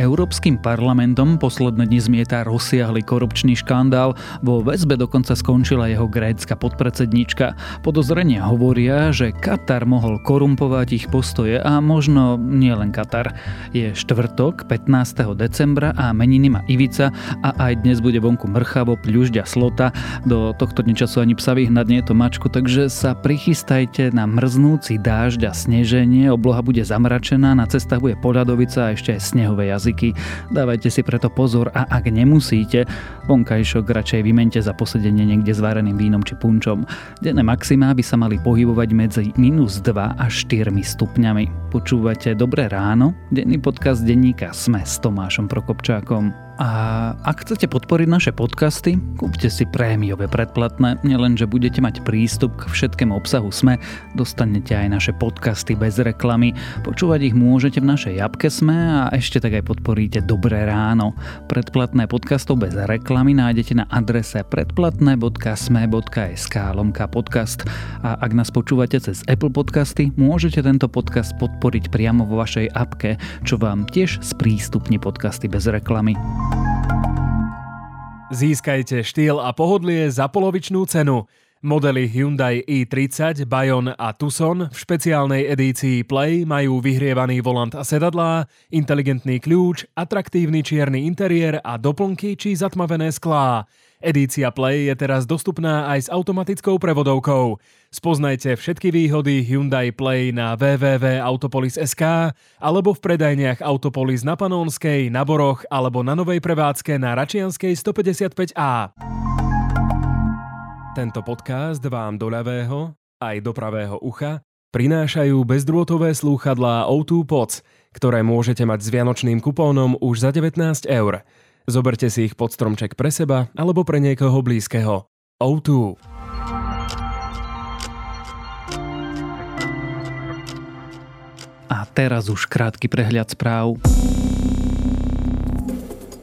Európskym parlamentom posledné dni zmieta rozsiahly korupčný škandál, vo väzbe dokonca skončila jeho grécka podpredsednička. Podozrenia hovoria, že Katar mohol korumpovať ich postoje a možno nielen Katar. Je štvrtok, 15. decembra a meniny má Ivica a aj dnes bude vonku mrchavo, pľužďa, slota. Do tohto dne času ani psa vyhnať nie je to mačku, takže sa prichystajte na mrznúci dážď a sneženie, obloha bude zamračená, na cestách bude poľadovica a ešte aj snehové jazyky. Dávajte si preto pozor a ak nemusíte, vonkajšok radšej vymente za posedenie niekde s vareným vínom či punčom. Denné maximá by sa mali pohybovať medzi minus 2 až 4 stupňami. Počúvate Dobré ráno, denný podcast denníka Sme s Tomášom Prokopčákom. A ak chcete podporiť naše podcasty, kúpte si prémiové predplatné. Nielen, že budete mať prístup k všetkému obsahu SME, dostanete aj naše podcasty bez reklamy. Počúvať ich môžete v našej japke SME a ešte tak aj podporíte Dobré ráno. Predplatné podcastov bez reklamy nájdete na adrese predplatné.sme.sk lomka podcast. A ak nás počúvate cez Apple Podcasty, môžete tento podcast podporiť priamo vo vašej apke, čo vám tiež sprístupní podcasty bez reklamy. Získajte štýl a pohodlie za polovičnú cenu. Modely Hyundai i30, Bayon a Tucson v špeciálnej edícii Play majú vyhrievaný volant a sedadlá, inteligentný kľúč, atraktívny čierny interiér a doplnky či zatmavené sklá. Edícia Play je teraz dostupná aj s automatickou prevodovkou. Spoznajte všetky výhody Hyundai Play na www.autopolis.sk alebo v predajniach Autopolis na Panónskej, na Boroch alebo na novej prevádzke na Račianskej 155A. Tento podcast vám do ľavého aj do pravého ucha prinášajú bezdrôtové slúchadlá O2 Pods, ktoré môžete mať s vianočným kupónom už za 19 eur. Zoberte si ich pod stromček pre seba alebo pre niekoho blízkeho. O2. A teraz už krátky prehľad správ.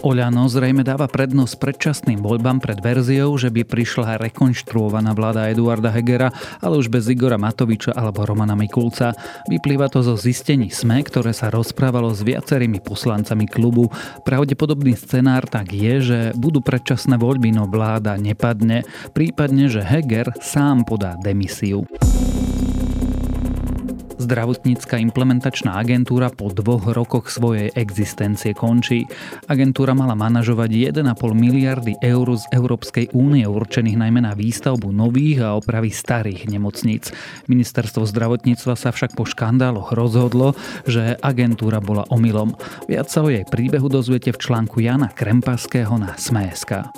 Oľano zrejme dáva prednosť predčasným voľbám pred verziou, že by prišla rekonštruovaná vláda Eduarda Hegera, ale už bez Igora Matoviča alebo Romana Mikulca. Vyplýva to zo zistení SME, ktoré sa rozprávalo s viacerými poslancami klubu. Pravdepodobný scenár tak je, že budú predčasné voľby, no vláda nepadne, prípadne, že Heger sám podá demisiu. Zdravotnícka implementačná agentúra po dvoch rokoch svojej existencie končí. Agentúra mala manažovať 1,5 miliardy eur z Európskej únie určených najmä na výstavbu nových a opravy starých nemocníc. Ministerstvo zdravotníctva sa však po škandáloch rozhodlo, že agentúra bola omylom. Viac sa o jej príbehu dozviete v článku Jana Krempaského na Sme.sk.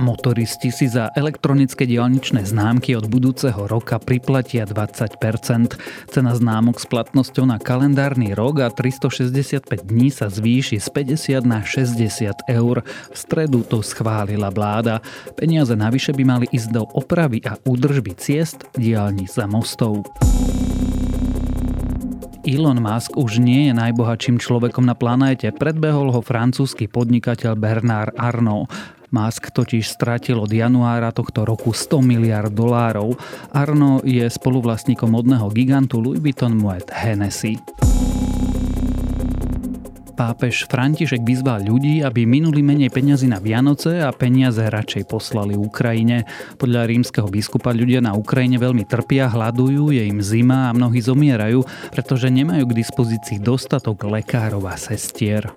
Motoristi si za elektronické diálničné známky od budúceho roka priplatia 20%. Cena známok s platnosťou na kalendárny rok a 365 dní sa zvýši z 50 na 60 eur. V stredu to schválila vláda. Peniaze navyše by mali ísť do opravy a údržby ciest, diálnic za mostov. Elon Musk už nie je najbohatším človekom na planéte. Predbehol ho francúzsky podnikateľ Bernard Arnault. Musk totiž stratil od januára tohto roku 100 miliard dolárov. Arno je spoluvlastníkom modného gigantu Louis Vuitton Moet Hennessy pápež František vyzval ľudí, aby minuli menej peniazy na Vianoce a peniaze radšej poslali Ukrajine. Podľa rímskeho biskupa ľudia na Ukrajine veľmi trpia, hľadujú, je im zima a mnohí zomierajú, pretože nemajú k dispozícii dostatok lekárov a sestier.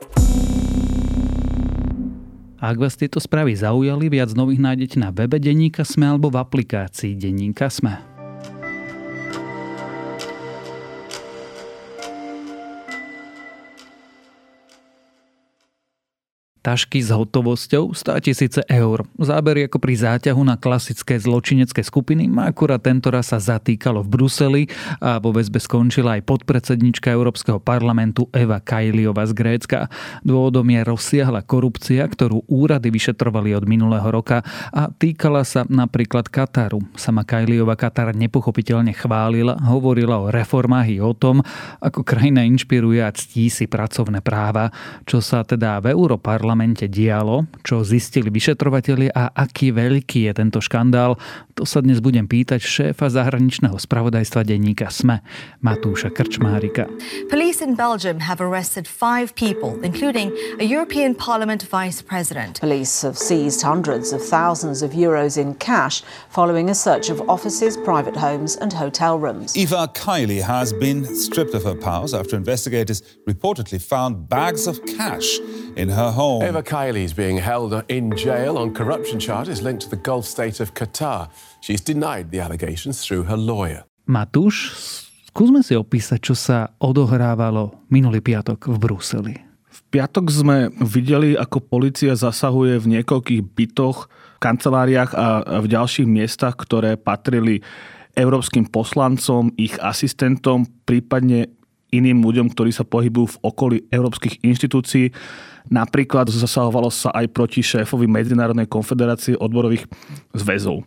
Ak vás tieto správy zaujali, viac nových nájdete na webe Denníka Sme alebo v aplikácii Denníka Sme. Tašky s hotovosťou 100 tisíce eur. Zábery ako pri záťahu na klasické zločinecké skupiny má akurát tento raz sa zatýkalo v Bruseli a vo väzbe skončila aj podpredsednička Európskeho parlamentu Eva Kajliova z Grécka. Dôvodom je rozsiahla korupcia, ktorú úrady vyšetrovali od minulého roka a týkala sa napríklad Kataru. Sama Kajliova Katar nepochopiteľne chválila, hovorila o reformách i o tom, ako krajina inšpiruje a ctí si pracovné práva, čo sa teda v Európarlamente parlamente dialo, čo zistili vyšetrovatelia a aký veľký je tento škandál, to sa dnes budem pýtať šéfa zahraničného spravodajstva denníka SME, Matúša Krčmárika. Police in Belgium have arrested five people, including a European Parliament vice president. Police have seized hundreds of thousands of euros in cash following a search of offices, private homes and hotel rooms. Eva Kiley has been stripped of her powers after investigators reportedly found bags of cash in her home. Eva Kiley is being held in jail on corruption charges linked to the Gulf state of Qatar. She's denied the allegations through her lawyer. Matúš, skúsme si opísať, čo sa odohrávalo minulý piatok v Bruseli. V piatok sme videli, ako policia zasahuje v niekoľkých bytoch, kanceláriách a v ďalších miestach, ktoré patrili európskym poslancom, ich asistentom, prípadne iným ľuďom, ktorí sa pohybujú v okolí európskych inštitúcií. Napríklad zasahovalo sa aj proti šéfovi Medzinárodnej konfederácie odborových zväzov.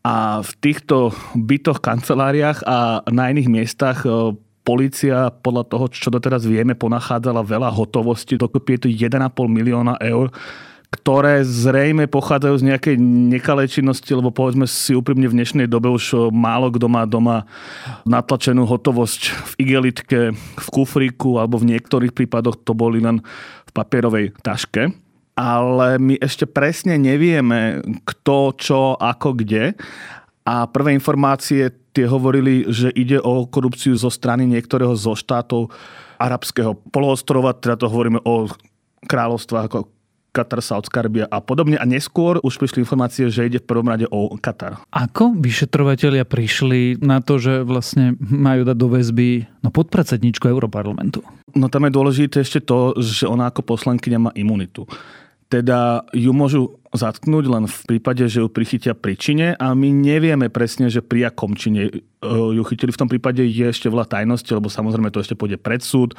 A v týchto bytoch, kanceláriách a na iných miestach e, policia podľa toho, čo doteraz vieme, ponachádzala veľa hotovosti. Dokopy je to 1,5 milióna eur ktoré zrejme pochádzajú z nejakej nekalej činnosti, lebo povedzme si úprimne v dnešnej dobe už málo kto má doma natlačenú hotovosť v igelitke, v kufríku alebo v niektorých prípadoch to boli len v papierovej taške. Ale my ešte presne nevieme, kto, čo, ako, kde. A prvé informácie tie hovorili, že ide o korupciu zo strany niektorého zo štátov arabského poloostrova, teda to hovoríme o kráľovstvách ako Katar, Saudská Arabia a podobne. A neskôr už prišli informácie, že ide v prvom rade o Katar. Ako vyšetrovatelia prišli na to, že vlastne majú dať do väzby no, podpredsedničku Európarlamentu? No tam je dôležité ešte to, že ona ako poslankyňa má imunitu. Teda ju môžu zatknúť len v prípade, že ju prichytia pri čine a my nevieme presne, že pri akom čine e, ju chytili. V tom prípade je ešte veľa tajnosti, lebo samozrejme to ešte pôjde pred súd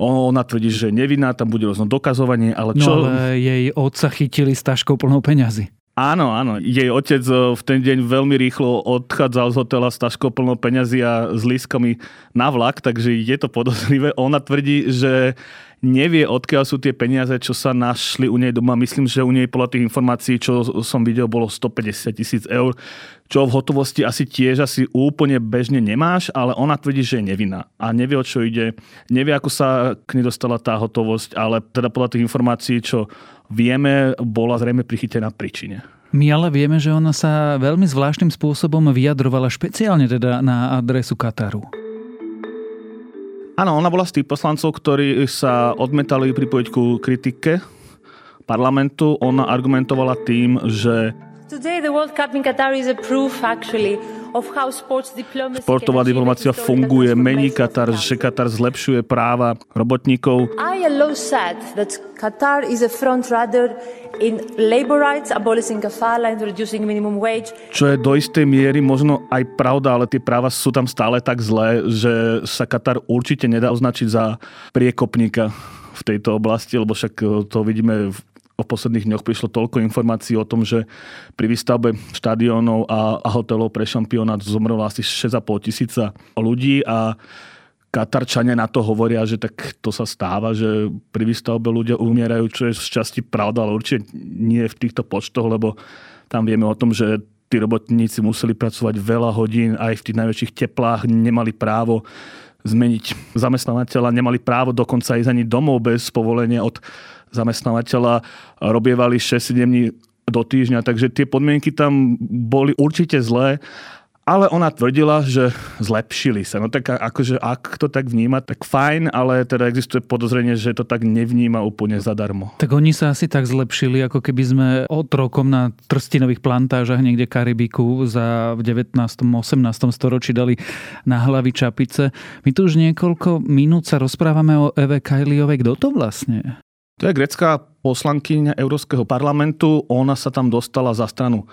ona tvrdí, že je nevinná, tam bude rôzno dokazovanie, ale no, čo... No ale jej otca chytili s taškou plnou peňazí. Áno, áno. Jej otec e, v ten deň veľmi rýchlo odchádzal z hotela s taškou plnou peňazí a s lískami na vlak, takže je to podozrivé. Ona tvrdí, že nevie, odkiaľ sú tie peniaze, čo sa našli u nej doma. Myslím, že u nej podľa tých informácií, čo som videl, bolo 150 tisíc eur, čo v hotovosti asi tiež asi úplne bežne nemáš, ale ona tvrdí, že je nevinná a nevie, o čo ide. Nevie, ako sa k nej dostala tá hotovosť, ale teda podľa tých informácií, čo vieme, bola zrejme prichytená príčine. My ale vieme, že ona sa veľmi zvláštnym spôsobom vyjadrovala špeciálne teda na adresu Kataru. Áno, ona bola z tých poslancov, ktorí sa odmetali pripojiť ku kritike parlamentu. Ona argumentovala tým, že Športová diplomácia funguje, mení Katar, že Katar zlepšuje práva robotníkov. ILO said that Qatar is a front runner in labor rights, abolishing kafala and reducing minimum wage. Čo je do istej miery možno aj pravda, ale tie práva sú tam stále tak zlé, že sa Katar určite nedá označiť za priekopníka v tejto oblasti, lebo však to vidíme v posledných dňoch prišlo toľko informácií o tom, že pri výstavbe štadiónov a, a hotelov pre šampionát zomrelo asi 6,5 tisíca ľudí a Katarčania na to hovoria, že tak to sa stáva, že pri výstavbe ľudia umierajú, čo je z časti pravda, ale určite nie v týchto počtoch, lebo tam vieme o tom, že tí robotníci museli pracovať veľa hodín, aj v tých najväčších teplách nemali právo zmeniť zamestnávateľa, nemali právo dokonca ísť ani domov bez povolenia od zamestnávateľa robievali 6-7 dní do týždňa, takže tie podmienky tam boli určite zlé ale ona tvrdila, že zlepšili sa. No tak akože ak to tak vníma, tak fajn, ale teda existuje podozrenie, že to tak nevníma úplne zadarmo. Tak oni sa asi tak zlepšili, ako keby sme od rokom na trstinových plantážach niekde Karibiku za v 19. 18. storočí dali na hlavy čapice. My tu už niekoľko minút sa rozprávame o Eve Kajliovej. Kto to vlastne? To je grecká poslankyňa Európskeho parlamentu. Ona sa tam dostala za stranu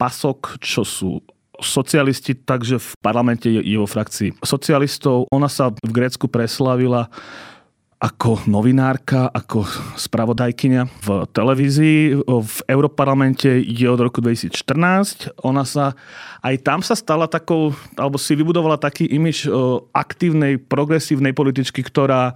PASOK, čo sú socialisti, takže v parlamente je, vo frakcii socialistov. Ona sa v Grécku preslavila ako novinárka, ako spravodajkyňa v televízii. V Európarlamente je od roku 2014. Ona sa, aj tam sa stala takou, alebo si vybudovala taký imič aktívnej, progresívnej političky, ktorá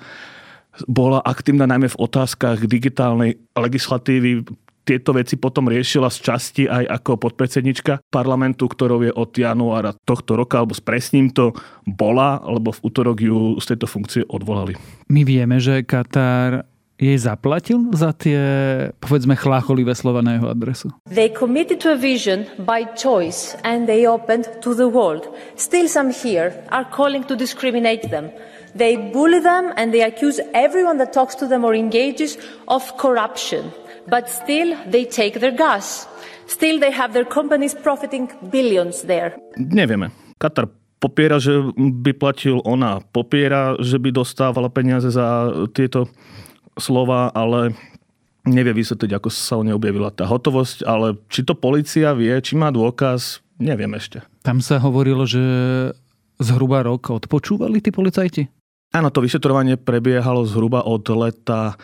bola aktívna najmä v otázkach digitálnej legislatívy, tieto veci potom riešila z časti aj ako podpredsednička parlamentu, ktorou je od januára tohto roka, alebo spresním to, bola, lebo v útorok ju z tejto funkcie odvolali. My vieme, že Katar jej zaplatil za tie, povedzme, chlácholivé slova na jeho adresu? They committed to a vision by choice and they opened to the world. Still some here are calling to discriminate them. They bully them and they accuse everyone that talks to them or engages of corruption. But still they take their gas. Still they have their companies profiting billions there. Nevieme. Katar popiera, že by platil ona, popiera, že by dostávala peniaze za tieto slova, ale nevie vysvetliť, ako sa o nej objavila tá hotovosť, ale či to policia vie, či má dôkaz, neviem ešte. Tam sa hovorilo, že zhruba rok odpočúvali tí policajti? Áno, to vyšetrovanie prebiehalo zhruba od leta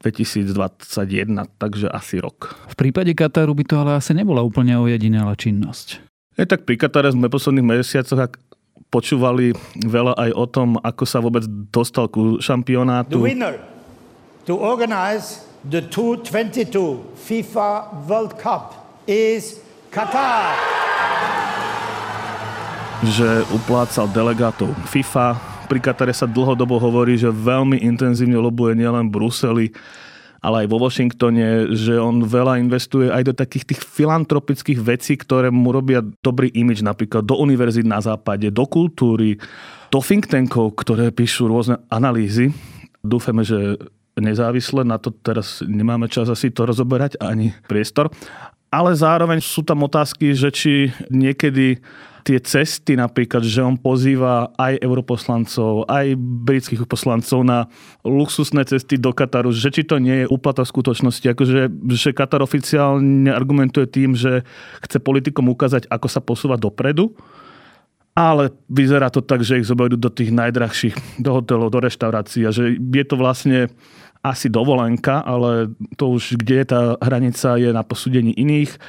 2021, takže asi rok. V prípade Kataru by to ale asi nebola úplne ojedinelá činnosť. Je tak pri Katare sme v posledných mesiacoch počúvali veľa aj o tom, ako sa vôbec dostal ku šampionátu. The winner to organize the 2022 FIFA World Cup is Qatar. Že uplácal delegátov FIFA. Pri Katare sa dlhodobo hovorí, že veľmi intenzívne lobuje nielen Bruseli, ale aj vo Washingtone, že on veľa investuje aj do takých tých filantropických vecí, ktoré mu robia dobrý imič, napríklad do univerzít na západe, do kultúry, do think tankov, ktoré píšu rôzne analýzy. Dúfame, že nezávisle, na to teraz nemáme čas asi to rozoberať ani priestor. Ale zároveň sú tam otázky, že či niekedy tie cesty napríklad, že on pozýva aj europoslancov, aj britských poslancov na luxusné cesty do Kataru, že či to nie je úplata v skutočnosti, akože že Katar oficiálne argumentuje tým, že chce politikom ukázať, ako sa posúva dopredu, ale vyzerá to tak, že ich zoberú do tých najdrahších, do hotelov, do reštaurácií a že je to vlastne asi dovolenka, ale to už, kde je tá hranica, je na posúdení iných.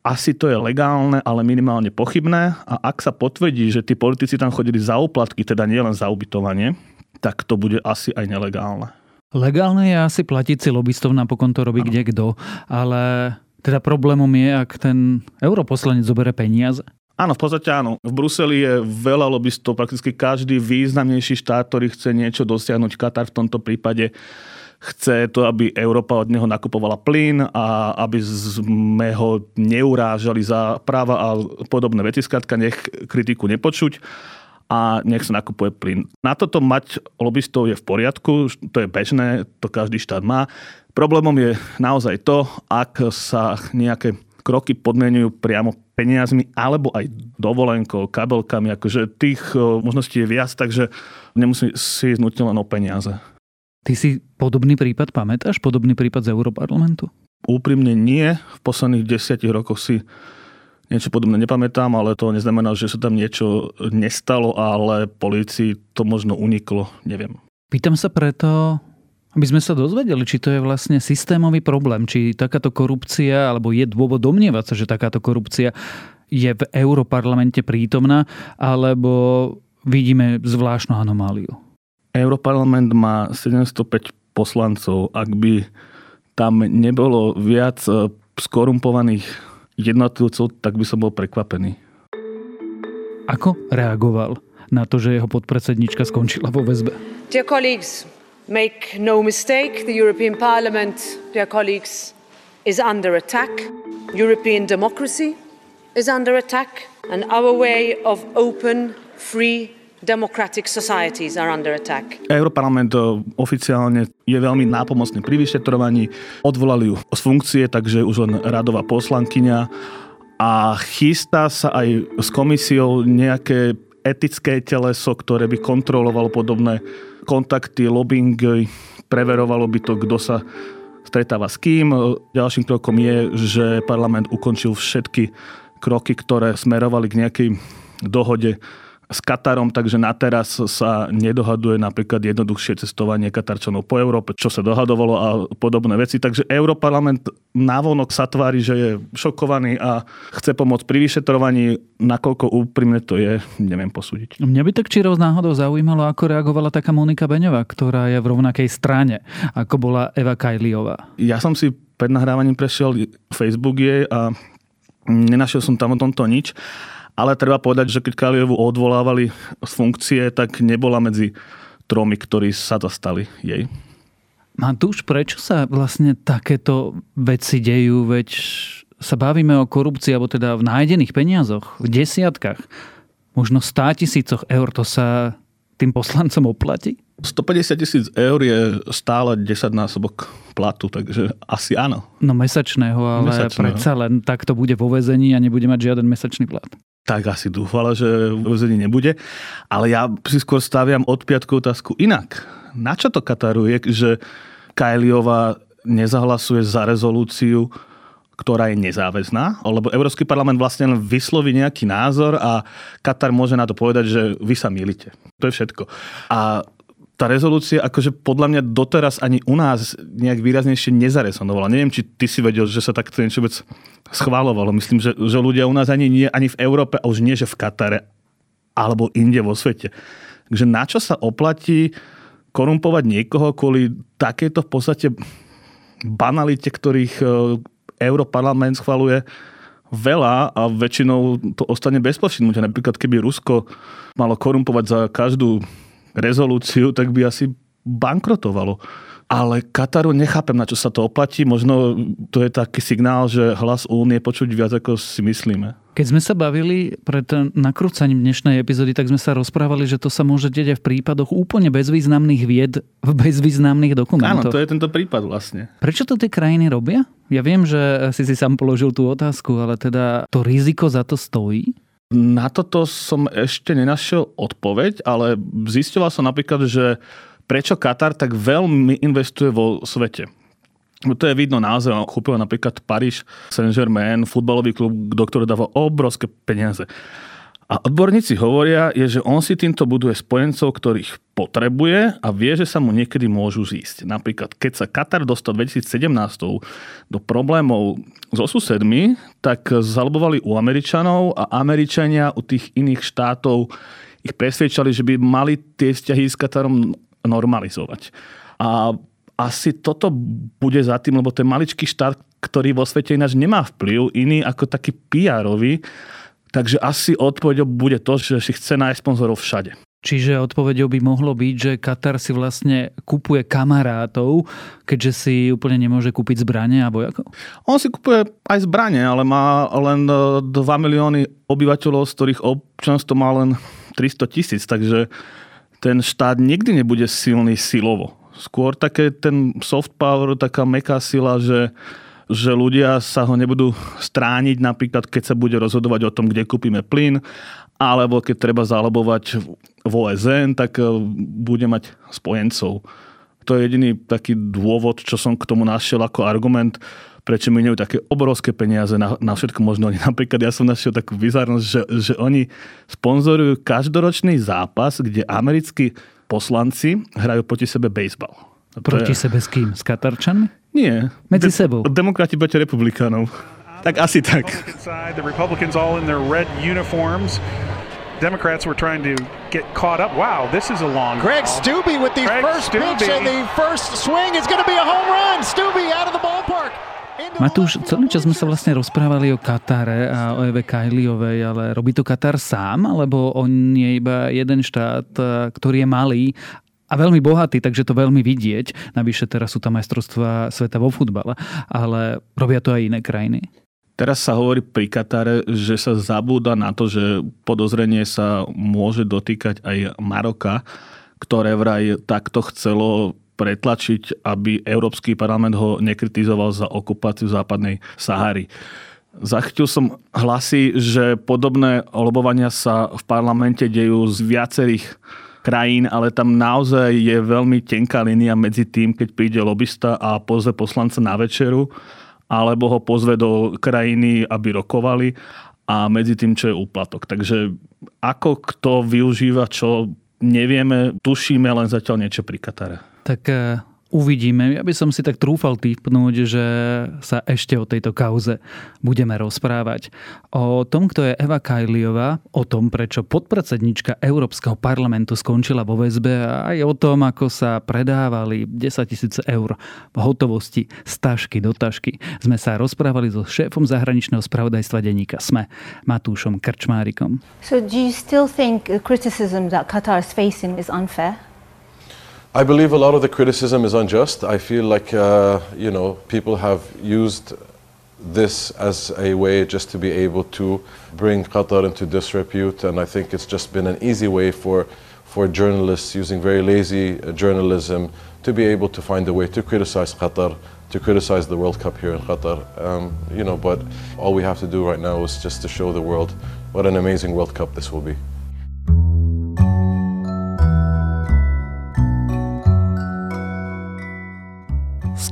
Asi to je legálne, ale minimálne pochybné a ak sa potvrdí, že tí politici tam chodili za úplatky, teda nielen za ubytovanie, tak to bude asi aj nelegálne. Legálne je asi platiť si lobbystov, napokon to robí ano. kde kto, ale teda problémom je, ak ten europoslanec zobere peniaze. Áno, v podstate áno. V Bruseli je veľa lobbystov, prakticky každý významnejší štát, ktorý chce niečo dosiahnuť, Katar v tomto prípade chce to, aby Európa od neho nakupovala plyn a aby sme ho neurážali za práva a podobné veci. Skrátka, nech kritiku nepočuť a nech sa nakupuje plyn. Na toto mať lobbystov je v poriadku, to je bežné, to každý štát má. Problémom je naozaj to, ak sa nejaké kroky podmienujú priamo peniazmi alebo aj dovolenkou, kabelkami, akože tých možností je viac, takže nemusí si ísť nutne len o peniaze. Ty si podobný prípad pamätáš? Podobný prípad z Európarlamentu? Úprimne nie. V posledných desiatich rokoch si niečo podobné nepamätám, ale to neznamená, že sa tam niečo nestalo, ale polícii to možno uniklo, neviem. Pýtam sa preto, aby sme sa dozvedeli, či to je vlastne systémový problém, či takáto korupcia, alebo je dôvod domnievať sa, že takáto korupcia je v Európarlamente prítomná, alebo vidíme zvláštnu anomáliu. Európarlament má 705 poslancov. Ak by tam nebolo viac e, skorumpovaných jednotlivcov, tak by som bol prekvapený. Ako reagoval na to, že jeho podpredsednička skončila vo väzbe? Dear colleagues, make no mistake, the European Parliament, dear colleagues, is under attack. European democracy is under attack, and our way of open, free democratic societies are under attack. Europarlament eh, oficiálne je veľmi nápomocný pri vyšetrovaní. Odvolali ju z funkcie, takže už len radová poslankyňa a chystá sa aj s komisiou nejaké etické teleso, ktoré by kontrolovalo podobné kontakty, lobbying, preverovalo by to, kto sa stretáva s kým. Ďalším krokom je, že parlament ukončil všetky kroky, ktoré smerovali k nejakej dohode s Katarom, takže na teraz sa nedohaduje napríklad jednoduchšie cestovanie Katarčanov po Európe, čo sa dohadovalo a podobné veci. Takže Europarlament návonok sa tvári, že je šokovaný a chce pomôcť pri vyšetrovaní, nakoľko úprimne to je, neviem posúdiť. Mňa by tak čirov náhodou zaujímalo, ako reagovala taká Monika Beňová, ktorá je v rovnakej strane, ako bola Eva Kajliová. Ja som si pred nahrávaním prešiel Facebook jej a nenašiel som tam o tomto nič ale treba povedať, že keď Kaliovu odvolávali z funkcie, tak nebola medzi tromi, ktorí sa dostali jej. Matúš, prečo sa vlastne takéto veci dejú? Veď sa bavíme o korupcii, alebo teda v nájdených peniazoch, v desiatkách, možno 100 tisícoch eur, to sa tým poslancom oplatí? 150 tisíc eur je stále 10 násobok platu, takže asi áno. No mesačného, ale mesačného. predsa len takto bude vo vezení a nebude mať žiaden mesačný plat tak asi dúfala, že vezení nebude. Ale ja si skôr staviam od piatku otázku inak. Na čo to kataruje, že Kajliová nezahlasuje za rezolúciu, ktorá je nezáväzná, lebo Európsky parlament vlastne len vysloví nejaký názor a Katar môže na to povedať, že vy sa milíte. To je všetko. A tá rezolúcia akože podľa mňa doteraz ani u nás nejak výraznejšie nezaresonovala. Neviem, či ty si vedel, že sa takto niečo vôbec schválovalo. Myslím, že, že ľudia u nás ani nie, ani v Európe, a už nie, že v Katare, alebo inde vo svete. Takže na čo sa oplatí korumpovať niekoho kvôli takéto v podstate banalite, ktorých e, Európarlament schvaluje veľa a väčšinou to ostane bez povšimnutia. Napríklad keby Rusko malo korumpovať za každú rezolúciu, tak by asi bankrotovalo. Ale Kataru nechápem, na čo sa to oplatí. Možno to je taký signál, že hlas únie počuť viac, ako si myslíme. Keď sme sa bavili pred nakrúcaním dnešnej epizódy, tak sme sa rozprávali, že to sa môže deť aj v prípadoch úplne bezvýznamných vied v bezvýznamných dokumentoch. Áno, to je tento prípad vlastne. Prečo to tie krajiny robia? Ja viem, že si si sám položil tú otázku, ale teda to riziko za to stojí? Na toto som ešte nenašiel odpoveď, ale zistoval som napríklad, že prečo Katar tak veľmi investuje vo svete. To je vidno naozaj, kúpil napríklad Paríž Saint-Germain, futbalový klub, do ktorého dáva obrovské peniaze. A odborníci hovoria, je, že on si týmto buduje spojencov, ktorých potrebuje a vie, že sa mu niekedy môžu zísť. Napríklad, keď sa Katar dostal 2017 do problémov so susedmi, tak zalbovali u Američanov a Američania u tých iných štátov ich presvedčali, že by mali tie vzťahy s Katarom normalizovať. A asi toto bude za tým, lebo ten maličký štát, ktorý vo svete ináč nemá vplyv, iný ako taký pr Takže asi odpovedou bude to, že si chce nájsť sponzorov všade. Čiže odpovedou by mohlo byť, že Katar si vlastne kupuje kamarátov, keďže si úplne nemôže kúpiť zbranie a vojakov? On si kupuje aj zbranie, ale má len 2 e, milióny obyvateľov, z ktorých občanstvo má len 300 tisíc, takže ten štát nikdy nebude silný silovo. Skôr také ten soft power, taká meká sila, že že ľudia sa ho nebudú strániť napríklad, keď sa bude rozhodovať o tom, kde kúpime plyn, alebo keď treba zalobovať v OSN, tak e, bude mať spojencov. To je jediný taký dôvod, čo som k tomu našiel ako argument, prečo minujú také obrovské peniaze na, na všetko možno. Napríklad ja som našiel takú bizarnosť, že, že oni sponzorujú každoročný zápas, kde americkí poslanci hrajú proti sebe baseball. Proti je... sebe s kým? S Katarčanmi? Nie. Medzi sebou. Demokrati proti republikánov. Tak asi tak. The Republicans all in their red uniforms. Democrats were trying to get caught up. Wow, this is a long. Greg Stubbe with the Greg first Stubbe. pitch and the first swing is going to be a home run. Stubbe out of the ballpark. Matúš, celý čas sme sa vlastne rozprávali o Katare a o Eve Kajliovej, ale robí to Katar sám, alebo on je iba jeden štát, ktorý je malý a veľmi bohatý, takže to veľmi vidieť. Navyše teraz sú tam majstrovstvá sveta vo futbale, ale robia to aj iné krajiny. Teraz sa hovorí pri Katare, že sa zabúda na to, že podozrenie sa môže dotýkať aj Maroka, ktoré vraj takto chcelo pretlačiť, aby Európsky parlament ho nekritizoval za okupáciu západnej Sahary. Zachytil som hlasy, že podobné lobovania sa v parlamente dejú z viacerých krajín, ale tam naozaj je veľmi tenká línia medzi tým, keď príde lobista a pozve poslanca na večeru, alebo ho pozve do krajiny, aby rokovali a medzi tým, čo je úplatok. Takže ako kto využíva čo, nevieme, tušíme len zatiaľ niečo pri Katare. Tak eh, Uvidíme. Ja by som si tak trúfal typnúť, že sa ešte o tejto kauze budeme rozprávať. O tom, kto je Eva Kajliová, o tom, prečo podpredsednička Európskeho parlamentu skončila vo väzbe a aj o tom, ako sa predávali 10 tisíc eur v hotovosti z tašky do tašky. Sme sa rozprávali so šéfom zahraničného spravodajstva denníka SME, Matúšom Krčmárikom. So do you still think criticism that Qatar is facing is unfair? I believe a lot of the criticism is unjust. I feel like uh, you know people have used this as a way just to be able to bring Qatar into disrepute, and I think it's just been an easy way for for journalists using very lazy uh, journalism to be able to find a way to criticize Qatar, to criticize the World Cup here in Qatar. Um, you know, but all we have to do right now is just to show the world what an amazing World Cup this will be.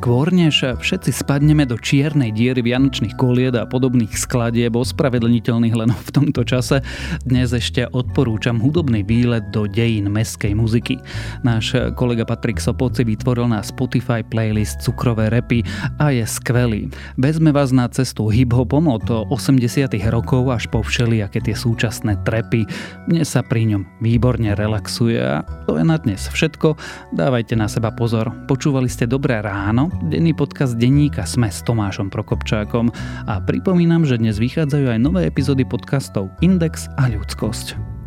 Skôr než všetci spadneme do čiernej diery vianočných kolied a podobných skladieb ospravedlniteľných len v tomto čase, dnes ešte odporúčam hudobný výlet do dejín meskej muziky. Náš kolega Patrik Sopoci vytvoril na Spotify playlist Cukrové repy a je skvelý. Vezme vás na cestu hip-hopom od 80 rokov až po všelijaké tie súčasné trepy. Mne sa pri ňom výborne relaxuje a to je na dnes všetko. Dávajte na seba pozor. Počúvali ste Dobré ráno, denný podcast denníka Sme s Tomášom Prokopčákom a pripomínam, že dnes vychádzajú aj nové epizódy podcastov Index a ľudskosť.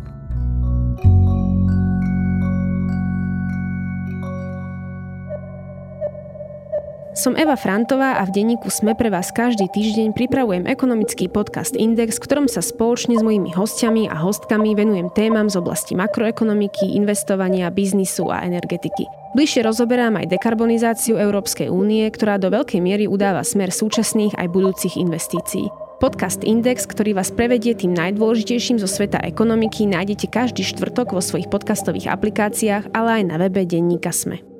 Som Eva Frantová a v denníku Sme pre vás každý týždeň pripravujem ekonomický podcast Index, v ktorom sa spoločne s mojimi hostiami a hostkami venujem témam z oblasti makroekonomiky, investovania, biznisu a energetiky. Bližšie rozoberám aj dekarbonizáciu Európskej únie, ktorá do veľkej miery udáva smer súčasných aj budúcich investícií. Podcast Index, ktorý vás prevedie tým najdôležitejším zo sveta ekonomiky, nájdete každý štvrtok vo svojich podcastových aplikáciách, ale aj na webe denníka Sme.